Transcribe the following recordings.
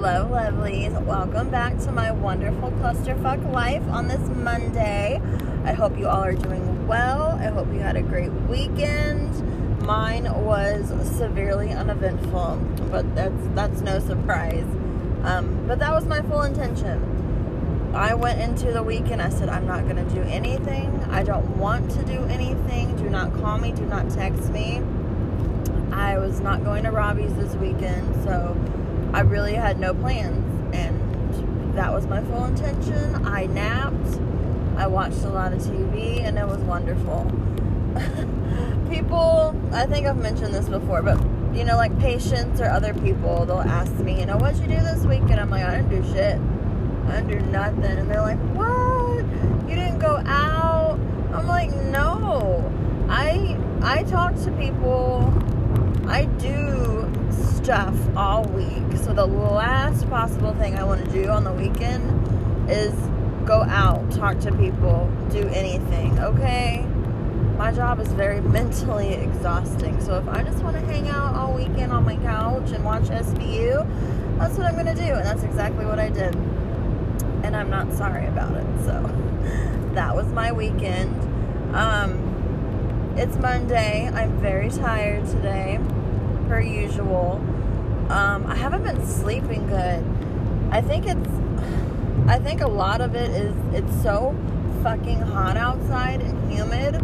Hello, lovelies. Welcome back to my wonderful clusterfuck life on this Monday. I hope you all are doing well. I hope you had a great weekend. Mine was severely uneventful, but that's that's no surprise. Um, but that was my full intention. I went into the weekend. I said I'm not going to do anything. I don't want to do anything. Do not call me. Do not text me. I was not going to Robbie's this weekend, so I really had no plans, and that was my full intention. I napped, I watched a lot of TV, and it was wonderful. people, I think I've mentioned this before, but you know, like patients or other people, they'll ask me, you know, what'd you do this week? And I'm like, I didn't do shit. I didn't do nothing. And they're like, what? You didn't go out? I'm like, no. I I talk to people. I do stuff all week. So the last possible thing I want to do on the weekend is go out, talk to people, do anything, okay? My job is very mentally exhausting. So if I just want to hang out all weekend on my couch and watch SVU, that's what I'm going to do. And that's exactly what I did. And I'm not sorry about it. So that was my weekend. Um, it's Monday. I'm very tired today, per usual. Um, I haven't been sleeping good. I think it's, I think a lot of it is it's so fucking hot outside and humid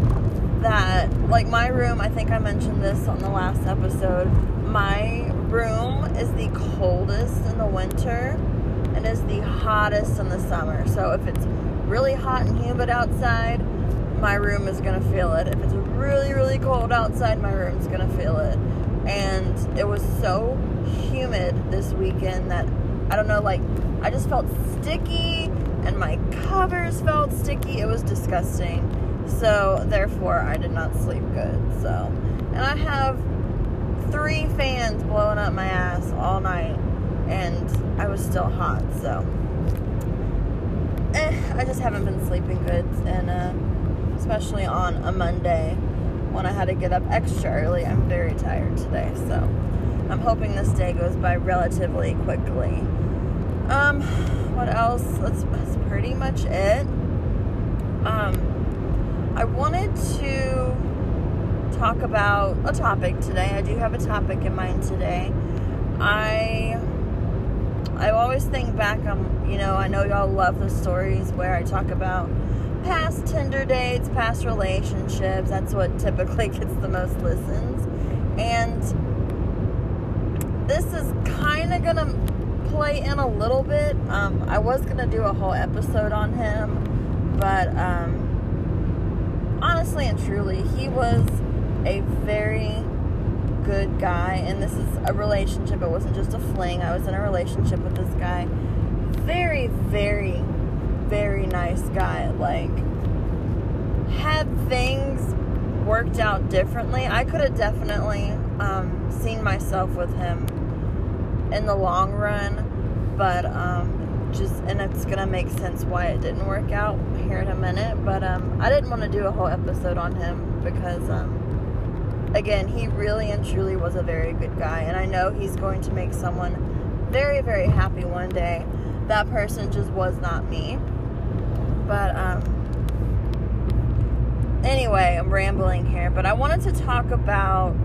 that, like my room, I think I mentioned this on the last episode. My room is the coldest in the winter and is the hottest in the summer. So if it's really hot and humid outside, my room is gonna feel it. If it's really, really cold outside, my room's gonna feel it. And it was so humid this weekend that I don't know, like I just felt sticky and my covers felt sticky. It was disgusting. So therefore I did not sleep good. So and I have three fans blowing up my ass all night and I was still hot, so eh, I just haven't been sleeping good and uh, especially on a Monday when I had to get up extra early. I'm very tired today, so I'm hoping this day goes by relatively quickly. Um, what else? That's, that's pretty much it. Um, I wanted to talk about a topic today. I do have a topic in mind today. I I always think back um you know, I know y'all love the stories where I talk about past Tinder dates, past relationships. That's what typically gets the most listens. And this is kind of going to play in a little bit. Um, I was going to do a whole episode on him, but um, honestly and truly, he was a very good guy. And this is a relationship, it wasn't just a fling. I was in a relationship with this guy. Very, very, very nice guy. Like, had things worked out differently, I could have definitely um, seen myself with him in the long run, but um, just and it's gonna make sense why it didn't work out here in a minute. But um, I didn't want to do a whole episode on him because um, again, he really and truly was a very good guy, and I know he's going to make someone very very happy one day. That person just was not me, but um, anyway, I'm rambling here, but I wanted to talk about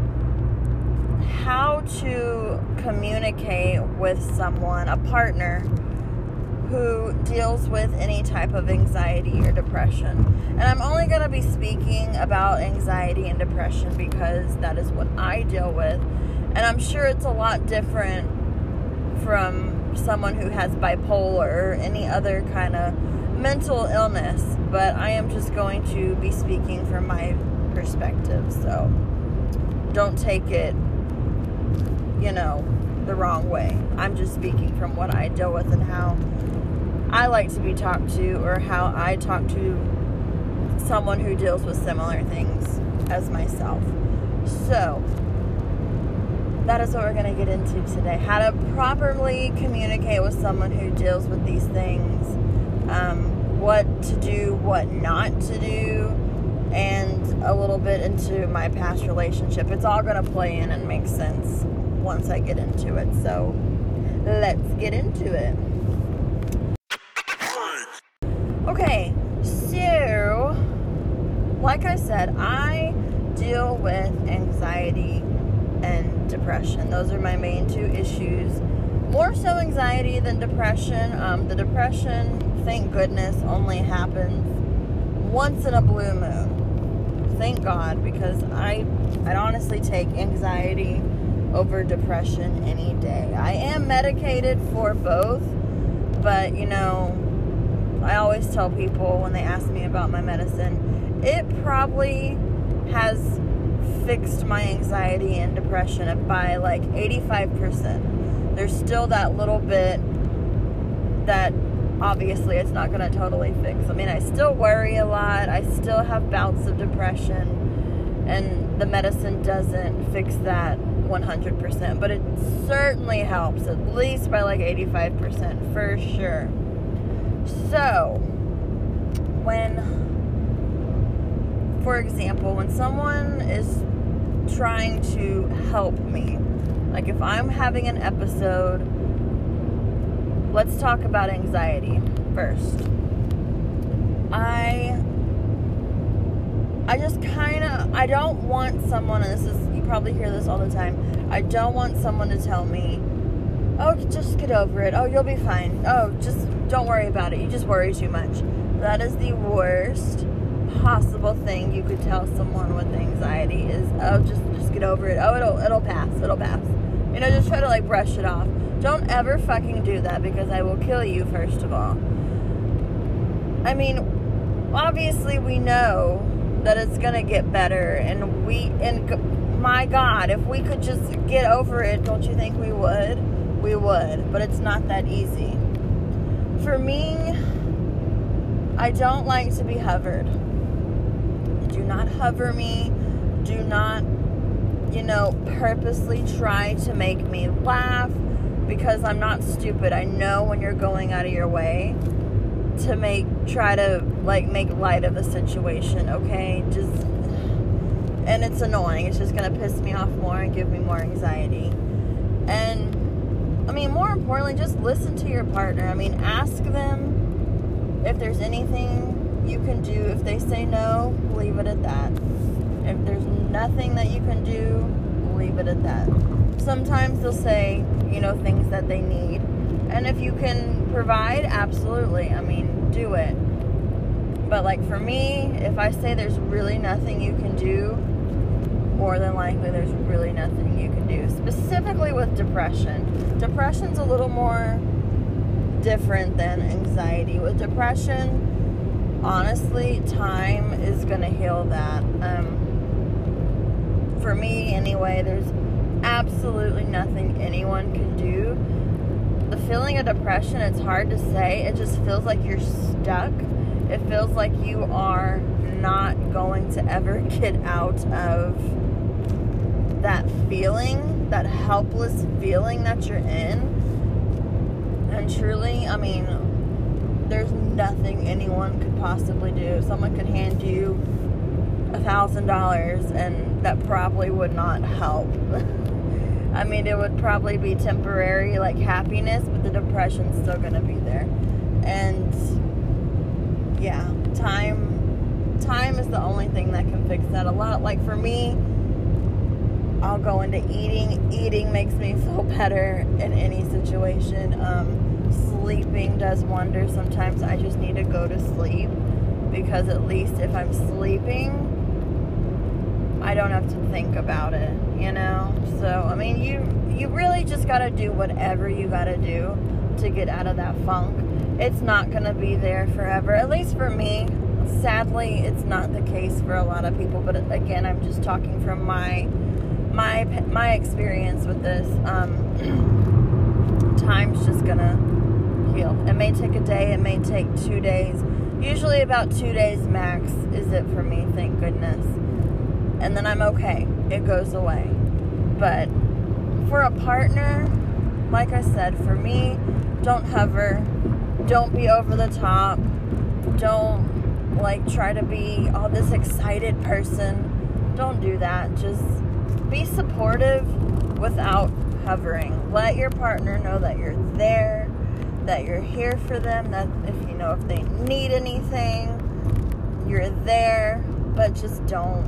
how to communicate with someone, a partner who deals with any type of anxiety or depression. And I'm only going to be speaking about anxiety and depression because that is what I deal with. And I'm sure it's a lot different from someone who has bipolar or any other kind of mental illness, but I am just going to be speaking from my perspective. So don't take it, you know, the wrong way. I'm just speaking from what I deal with and how I like to be talked to or how I talk to someone who deals with similar things as myself. So, that is what we're going to get into today. How to properly communicate with someone who deals with these things, um, what to do, what not to do, and a little bit into my past relationship. It's all going to play in and make sense once I get into it. So, let's get into it. Okay, so like I said, I deal with anxiety and depression. Those are my main two issues. More so anxiety than depression. Um, the depression, thank goodness, only happens once in a blue moon. Thank God, because I, I'd honestly take anxiety over depression any day. I am medicated for both, but you know, I always tell people when they ask me about my medicine, it probably has fixed my anxiety and depression by like 85%. There's still that little bit that obviously it's not going to totally fix. I mean, I still worry a lot. I still have bouts of depression and the medicine doesn't fix that 100%, but it certainly helps at least by like 85% for sure. So, when for example, when someone is trying to help me, like if I'm having an episode, let's talk about anxiety first. I I just kind of I don't want someone and this is you probably hear this all the time. I don't want someone to tell me, "Oh, just get over it. Oh, you'll be fine. Oh, just don't worry about it. You just worry too much." That is the worst possible thing you could tell someone with anxiety is, "Oh, just just get over it. Oh, it'll it'll pass. It'll pass." You know, just try to like brush it off. Don't ever fucking do that because I will kill you first of all. I mean, obviously we know that it's gonna get better and we and my god if we could just get over it don't you think we would we would but it's not that easy for me i don't like to be hovered do not hover me do not you know purposely try to make me laugh because i'm not stupid i know when you're going out of your way to make try to like make light of the situation, okay? Just and it's annoying. It's just gonna piss me off more and give me more anxiety. And I mean, more importantly, just listen to your partner. I mean, ask them if there's anything you can do. If they say no, leave it at that. If there's nothing that you can do, leave it at that. Sometimes they'll say, you know, things that they need. And if you can provide, absolutely. I mean, do it. But like for me, if I say there's really nothing you can do, more than likely there's really nothing you can do. Specifically with depression. Depression's a little more different than anxiety. With depression, honestly, time is going to heal that. Um, for me, anyway, there's absolutely nothing anyone can do. The feeling of depression, it's hard to say. It just feels like you're stuck it feels like you are not going to ever get out of that feeling, that helpless feeling that you're in. And truly, I mean, there's nothing anyone could possibly do. Someone could hand you a thousand dollars and that probably would not help. I mean, it would probably be temporary, like happiness, but the depression's still gonna be there. And yeah, time time is the only thing that can fix that. A lot like for me, I'll go into eating. Eating makes me feel better in any situation. Um, sleeping does wonders. Sometimes I just need to go to sleep because at least if I'm sleeping, I don't have to think about it, you know? So, I mean, you you really just got to do whatever you got to do to get out of that funk it's not going to be there forever. At least for me. Sadly, it's not the case for a lot of people. But again, I'm just talking from my my my experience with this. Um, time's just gonna It may take a day. It may take two days. Usually, about two days max is it for me. Thank goodness. And then I'm okay. It goes away. But for a partner, like I said, for me, don't hover don't be over the top. Don't like try to be all this excited person. Don't do that. Just be supportive without hovering. Let your partner know that you're there, that you're here for them, that if you know if they need anything, you're there, but just don't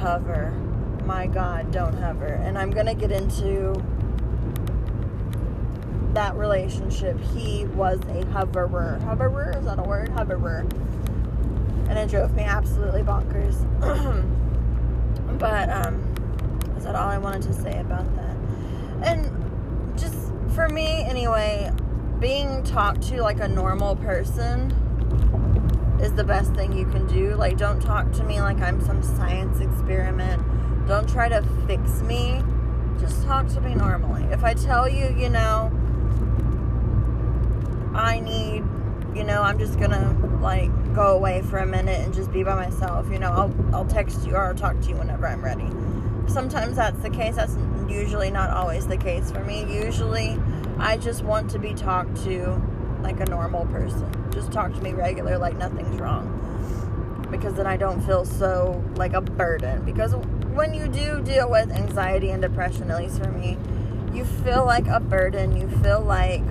hover. My God, don't hover. And I'm going to get into that relationship. He was a hoverer. Hoverer? Is that a word? Hoverer. And it drove me absolutely bonkers. but, um, is that all I wanted to say about that? And just for me, anyway, being talked to like a normal person is the best thing you can do. Like, don't talk to me like I'm some science experiment. Don't try to fix me. Just talk to me normally. If I tell you, you know, I need, you know, I'm just gonna like go away for a minute and just be by myself. You know, I'll I'll text you or I'll talk to you whenever I'm ready. Sometimes that's the case. That's usually not always the case for me. Usually, I just want to be talked to like a normal person. Just talk to me regular, like nothing's wrong. Because then I don't feel so like a burden. Because when you do deal with anxiety and depression, at least for me, you feel like a burden. You feel like,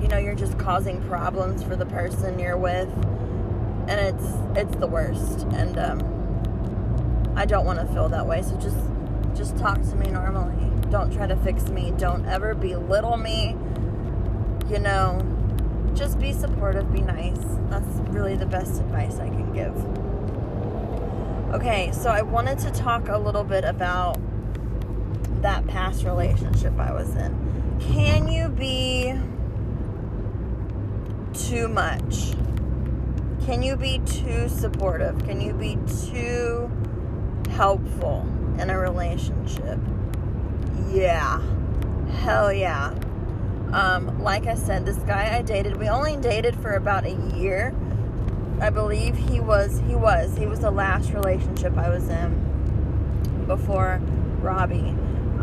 you know, you're just causing problems for the person you're with. And it's it's the worst. And um, I don't want to feel that way. So just just talk to me normally. Don't try to fix me. Don't ever belittle me. You know, just be supportive, be nice. That's really the best advice I can give. Okay, so I wanted to talk a little bit about that past relationship I was in. Can you be too much? Can you be too supportive? Can you be too helpful in a relationship? Yeah. Hell yeah. Um, like I said, this guy I dated, we only dated for about a year. I believe he was, he was, he was the last relationship I was in before Robbie.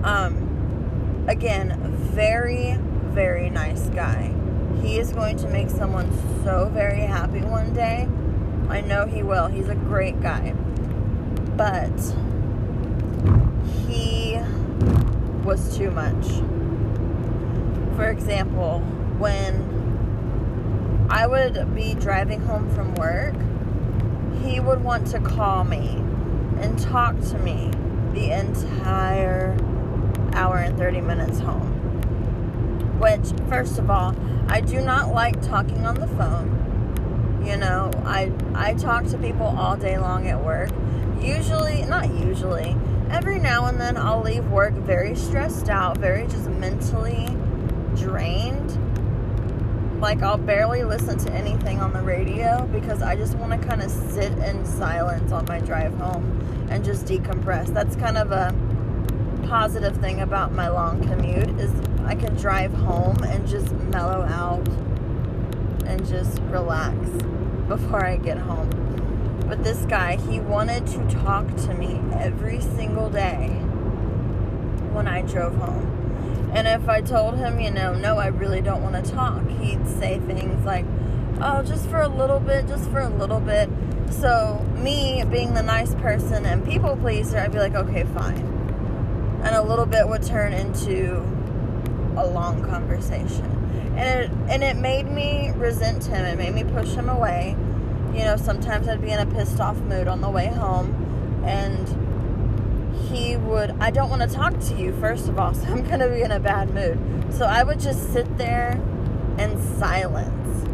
Um, again, very, very nice guy. He is going to make someone so very happy one day. I know he will. He's a great guy. But he was too much for example, when I would be driving home from work, he would want to call me and talk to me the entire hour and 30 minutes home. Which, first of all, I do not like talking on the phone. You know, I I talk to people all day long at work. Usually, not usually, every now and then I'll leave work very stressed out, very just mentally drained. Like, I'll barely listen to anything on the radio because I just want to kind of sit in silence on my drive home and just decompress. That's kind of a positive thing about my long commute is I can drive home and just mellow out and just relax before I get home. But this guy, he wanted to talk to me every single day when I drove home. And if I told him, you know, no, I really don't want to talk, he'd say things like, oh, just for a little bit, just for a little bit. So, me being the nice person and people pleaser, I'd be like, okay, fine. And a little bit would turn into a long conversation. And it, and it made me resent him. It made me push him away. You know, sometimes I'd be in a pissed off mood on the way home. And he would, I don't want to talk to you, first of all, so I'm going to be in a bad mood. So I would just sit there in silence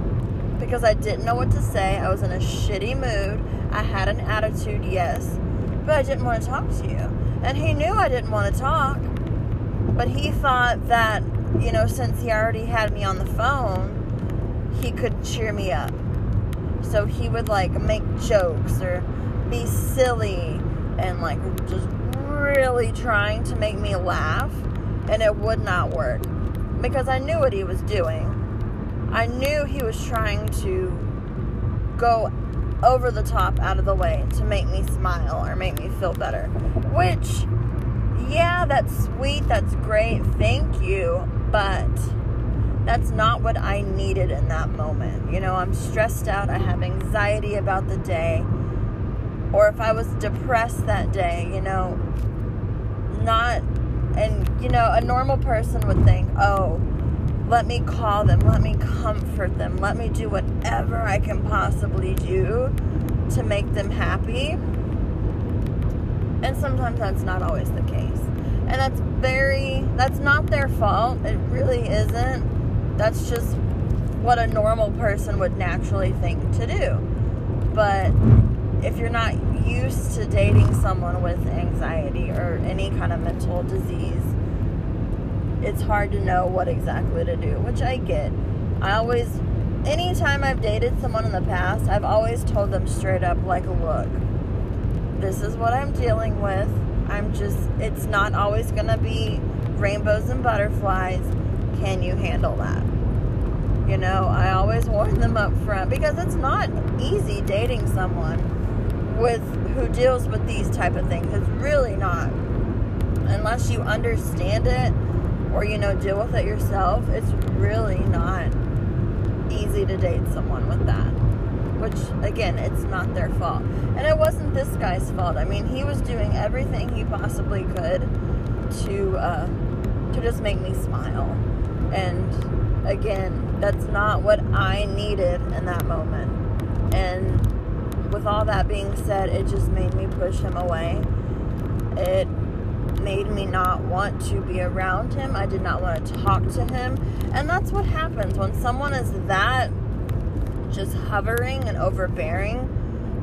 because I didn't know what to say. I was in a shitty mood. I had an attitude, yes, but I didn't want to talk to you. And he knew I didn't want to talk, but he thought that, you know, since he already had me on the phone, he could cheer me up. So he would like make jokes or be silly and like just really trying to make me laugh, and it would not work because I knew what he was doing. I knew he was trying to go over the top out of the way to make me smile or make me feel better. Which, yeah, that's sweet, that's great, thank you, but that's not what I needed in that moment. You know, I'm stressed out, I have anxiety about the day, or if I was depressed that day, you know, not and you know, a normal person would think, oh, let me call them, let me comfort them, let me do whatever I can possibly do to make them happy. And sometimes that's not always the case. And that's very, that's not their fault. It really isn't. That's just what a normal person would naturally think to do. But if you're not used to dating someone with anxiety or any kind of mental disease, it's hard to know what exactly to do, which I get. I always, anytime I've dated someone in the past, I've always told them straight up, like, look, this is what I'm dealing with. I'm just, it's not always going to be rainbows and butterflies. Can you handle that? You know, I always warn them up front because it's not easy dating someone with who deals with these type of things. It's really not. Unless you understand it or you know deal with it yourself, it's really not easy to date someone with that. Which again, it's not their fault. And it wasn't this guy's fault. I mean, he was doing everything he possibly could to uh, to just make me smile. And again, that's not what I needed in that moment. And with all that being said, it just made me push him away. It made me not want to be around him. I did not want to talk to him. And that's what happens when someone is that just hovering and overbearing.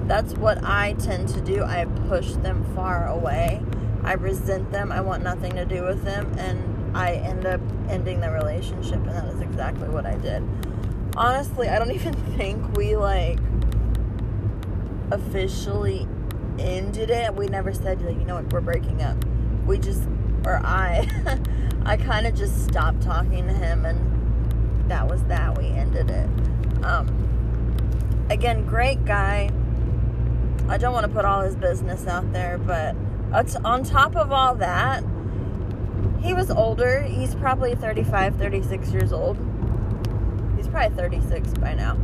That's what I tend to do. I push them far away. I resent them. I want nothing to do with them. And I end up ending the relationship. And that is exactly what I did. Honestly, I don't even think we like officially ended it. We never said, like, you know what, we're breaking up. We just, or I, I kind of just stopped talking to him, and that was that. We ended it. Um, again, great guy. I don't want to put all his business out there, but on top of all that, he was older. He's probably 35, 36 years old. He's probably 36 by now.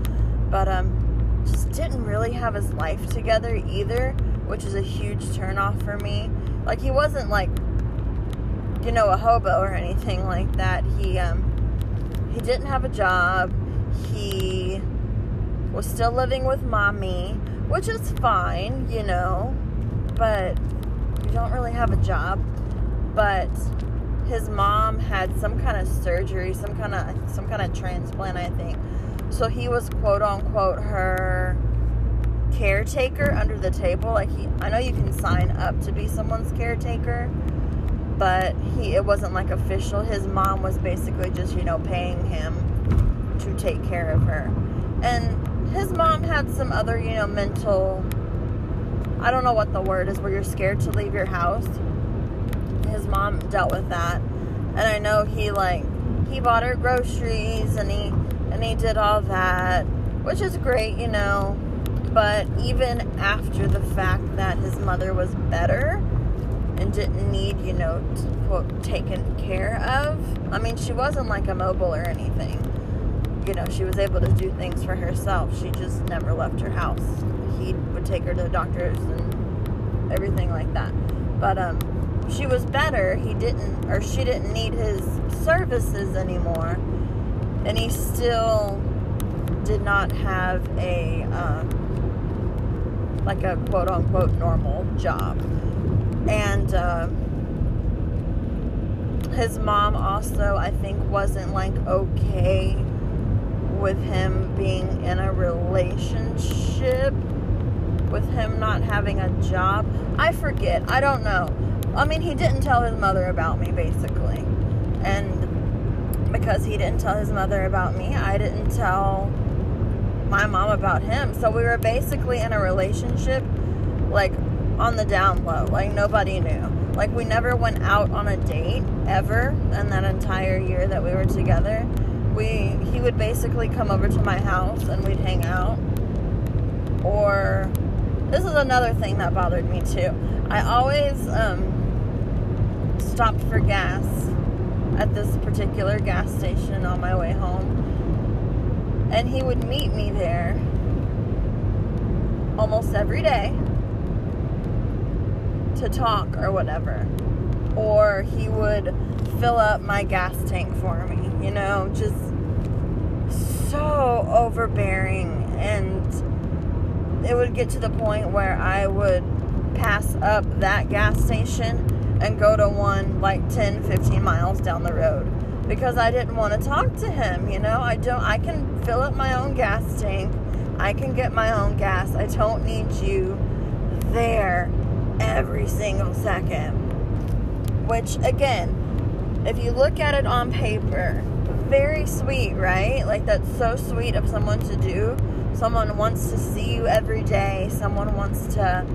But, um, just didn't really have his life together either, which is a huge turnoff for me. Like he wasn't like you know a hobo or anything like that. He um he didn't have a job. He was still living with mommy, which is fine, you know, but you don't really have a job. But his mom had some kind of surgery, some kind of some kind of transplant, I think so he was quote unquote her caretaker under the table. Like he, I know you can sign up to be someone's caretaker, but he it wasn't like official. His mom was basically just you know paying him to take care of her, and his mom had some other you know mental. I don't know what the word is where you're scared to leave your house. His mom dealt with that, and I know he like he bought her groceries and he and he did all that, which is great, you know. But even after the fact that his mother was better and didn't need, you know, to, quote, taken care of, I mean, she wasn't like immobile or anything. You know, she was able to do things for herself. She just never left her house. He would take her to the doctors and everything like that. But, um, she was better. He didn't, or she didn't need his services anymore and he still did not have a uh, like a quote unquote normal job and uh, his mom also i think wasn't like okay with him being in a relationship with him not having a job i forget i don't know i mean he didn't tell his mother about me basically and because he didn't tell his mother about me. I didn't tell my mom about him. So we were basically in a relationship like on the down low. Like nobody knew. Like we never went out on a date ever in that entire year that we were together. We he would basically come over to my house and we'd hang out. Or this is another thing that bothered me too. I always um, stopped for gas at this particular gas station on my way home. And he would meet me there almost every day to talk or whatever. Or he would fill up my gas tank for me. You know, just so overbearing. And it would get to the point where I would pass up that gas station and go to one like 10, 15 miles down the road because I didn't want to talk to him. You know, I don't, I can fill up my own gas tank, I can get my own gas. I don't need you there every single second. Which, again, if you look at it on paper, very sweet, right? Like, that's so sweet of someone to do. Someone wants to see you every day, someone wants to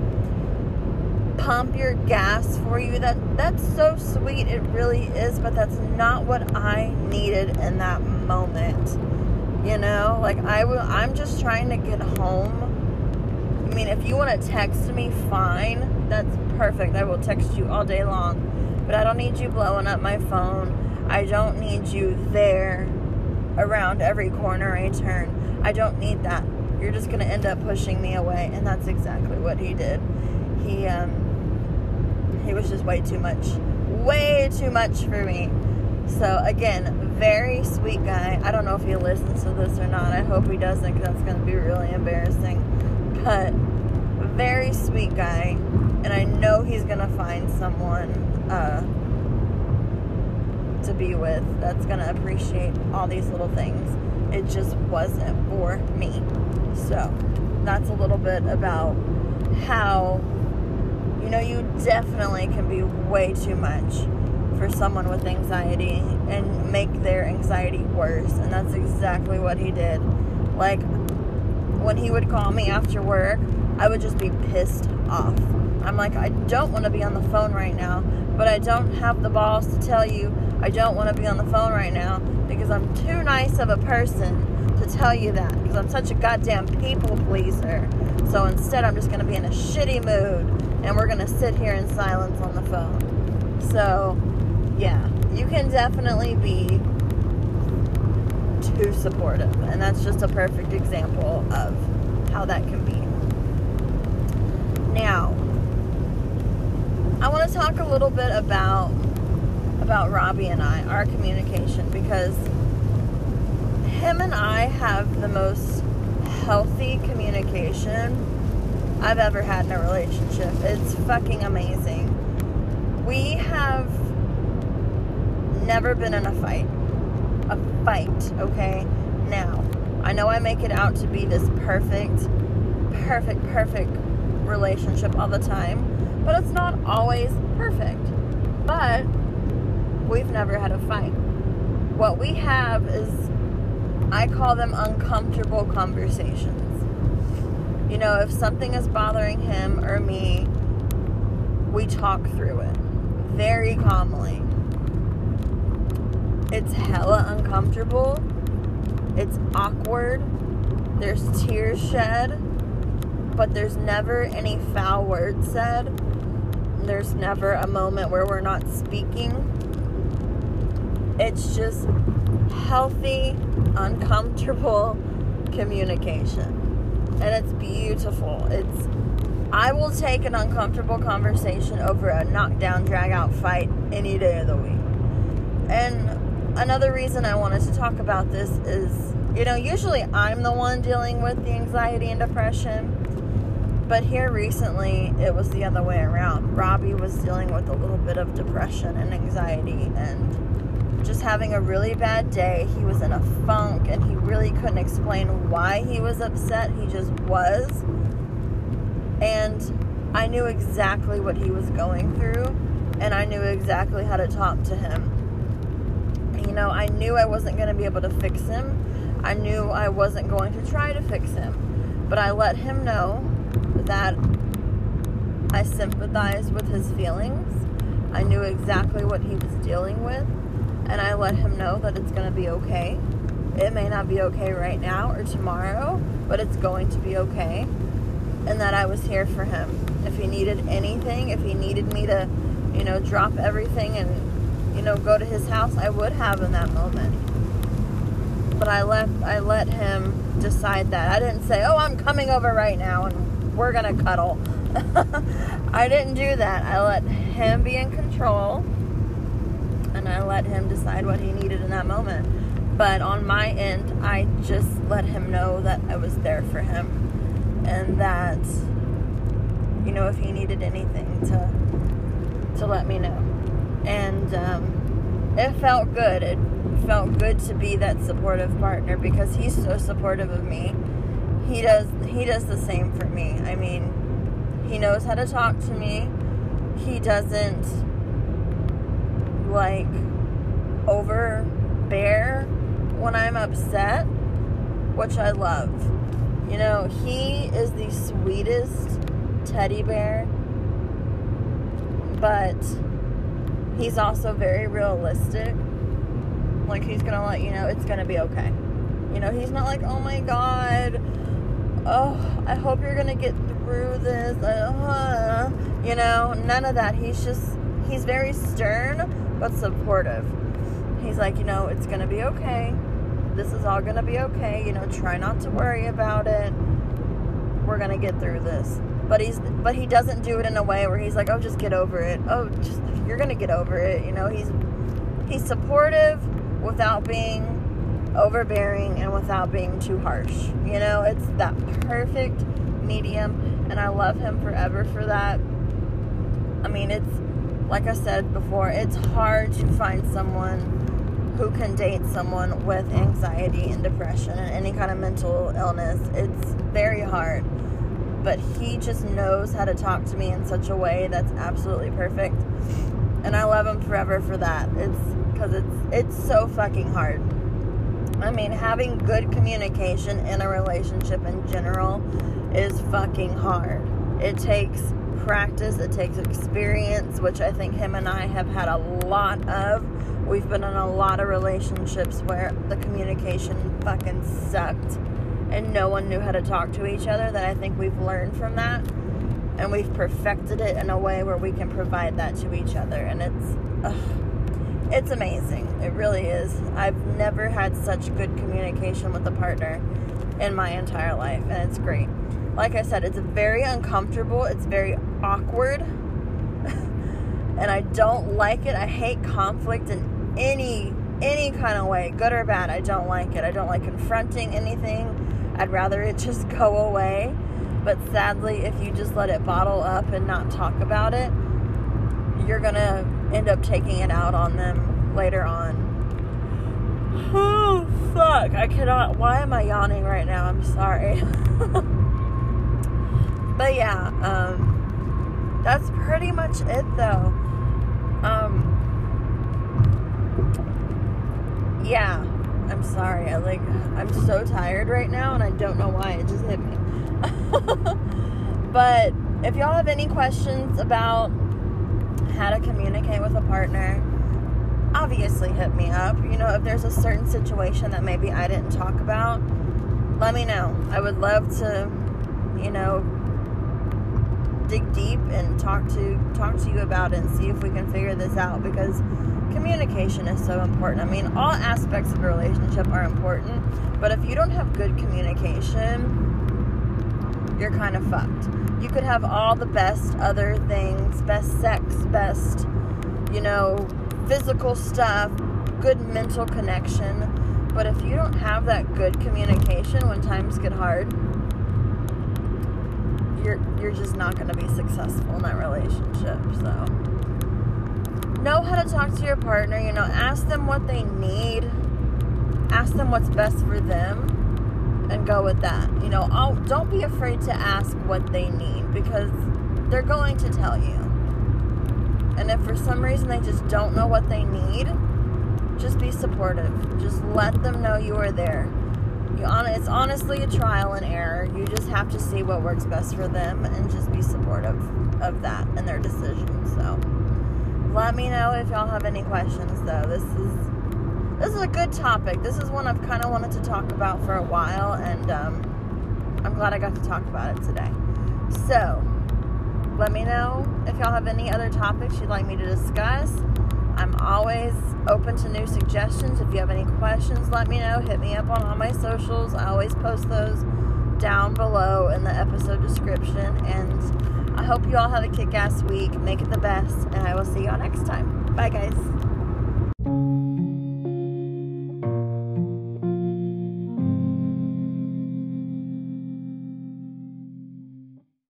pump your gas for you. That that's so sweet. It really is, but that's not what I needed in that moment. You know, like I will I'm just trying to get home. I mean, if you want to text me, fine. That's perfect. I will text you all day long. But I don't need you blowing up my phone. I don't need you there around every corner I turn. I don't need that. You're just going to end up pushing me away, and that's exactly what he did. He um he was just way too much. Way too much for me. So, again, very sweet guy. I don't know if he listens to this or not. I hope he doesn't because that's going to be really embarrassing. But, very sweet guy. And I know he's going to find someone uh, to be with that's going to appreciate all these little things. It just wasn't for me. So, that's a little bit about how you know, you definitely can be way too much for someone with anxiety and make their anxiety worse. And that's exactly what he did. Like, when he would call me after work, I would just be pissed off. I'm like, I don't want to be on the phone right now, but I don't have the balls to tell you I don't want to be on the phone right now because I'm too nice of a person to tell you that because I'm such a goddamn people pleaser. So instead, I'm just going to be in a shitty mood and we're going to sit here in silence on the phone. So, yeah, you can definitely be too supportive, and that's just a perfect example of how that can be. Now, I want to talk a little bit about about Robbie and I, our communication because him and I have the most healthy communication I've ever had in a relationship. It's fucking amazing. We have never been in a fight. A fight, okay? Now, I know I make it out to be this perfect, perfect, perfect relationship all the time, but it's not always perfect. But we've never had a fight. What we have is, I call them uncomfortable conversations. You know, if something is bothering him or me, we talk through it very calmly. It's hella uncomfortable. It's awkward. There's tears shed, but there's never any foul words said. There's never a moment where we're not speaking. It's just healthy, uncomfortable communication and it's beautiful. It's I will take an uncomfortable conversation over a knockdown, drag out fight any day of the week. And another reason I wanted to talk about this is, you know, usually I'm the one dealing with the anxiety and depression. But here recently, it was the other way around. Robbie was dealing with a little bit of depression and anxiety and just having a really bad day. He was in a funk and he really couldn't explain why he was upset. He just was. And I knew exactly what he was going through and I knew exactly how to talk to him. You know, I knew I wasn't going to be able to fix him. I knew I wasn't going to try to fix him. But I let him know that I sympathized with his feelings. I knew exactly what he was dealing with and I let him know that it's going to be okay. It may not be okay right now or tomorrow, but it's going to be okay. And that I was here for him. If he needed anything, if he needed me to, you know, drop everything and, you know, go to his house, I would have in that moment. But I let I let him decide that. I didn't say, "Oh, I'm coming over right now and we're going to cuddle." I didn't do that. I let him be in control and I let him decide what he needed in that moment. But on my end, I just let him know that I was there for him and that you know if he needed anything to to let me know. And um, it felt good. It felt good to be that supportive partner because he's so supportive of me. He does he does the same for me. I mean, he knows how to talk to me. He doesn't like overbear when I'm upset, which I love. You know, he is the sweetest teddy bear, but he's also very realistic. Like, he's gonna let you know it's gonna be okay. You know, he's not like, oh my god, oh, I hope you're gonna get through this. Uh, you know, none of that. He's just, he's very stern, but supportive. He's like, you know, it's gonna be okay. This is all gonna be okay. You know, try not to worry about it. We're gonna get through this. But he's, but he doesn't do it in a way where he's like, oh, just get over it. Oh, just you're gonna get over it. You know, he's, he's supportive without being overbearing and without being too harsh. You know, it's that perfect medium, and I love him forever for that. I mean, it's like I said before, it's hard to find someone who can date someone with anxiety and depression and any kind of mental illness. It's very hard. But he just knows how to talk to me in such a way that's absolutely perfect. And I love him forever for that. It's because it's it's so fucking hard. I mean, having good communication in a relationship in general is fucking hard. It takes practice, it takes experience, which I think him and I have had a lot of. We've been in a lot of relationships where the communication fucking sucked and no one knew how to talk to each other. That I think we've learned from that and we've perfected it in a way where we can provide that to each other. And it's. Ugh it's amazing. It really is. I've never had such good communication with a partner in my entire life, and it's great. Like I said, it's very uncomfortable, it's very awkward, and I don't like it. I hate conflict in any any kind of way, good or bad. I don't like it. I don't like confronting anything. I'd rather it just go away. But sadly, if you just let it bottle up and not talk about it, you're going to end up taking it out on them later on. Oh, fuck. I cannot. Why am I yawning right now? I'm sorry. but yeah, um, that's pretty much it though. Um, yeah, I'm sorry. I like, I'm so tired right now and I don't know why. It just hit me. but if y'all have any questions about how to communicate with a partner, obviously hit me up. You know, if there's a certain situation that maybe I didn't talk about, let me know. I would love to, you know, dig deep and talk to talk to you about it and see if we can figure this out because communication is so important. I mean, all aspects of a relationship are important, but if you don't have good communication, you're kind of fucked. You could have all the best other things, best sex, best, you know, physical stuff, good mental connection. But if you don't have that good communication when times get hard, you're you're just not going to be successful in that relationship. So know how to talk to your partner, you know, ask them what they need. Ask them what's best for them and go with that. You know, I'll, don't be afraid to ask what they need because they're going to tell you. And if for some reason they just don't know what they need, just be supportive. Just let them know you are there. You it's honestly a trial and error. You just have to see what works best for them and just be supportive of that and their decision. So let me know if y'all have any questions though. This is this is a good topic. This is one I've kind of wanted to talk about for a while, and um, I'm glad I got to talk about it today. So, let me know if y'all have any other topics you'd like me to discuss. I'm always open to new suggestions. If you have any questions, let me know. Hit me up on all my socials. I always post those down below in the episode description. And I hope you all have a kick ass week. Make it the best. And I will see y'all next time. Bye, guys.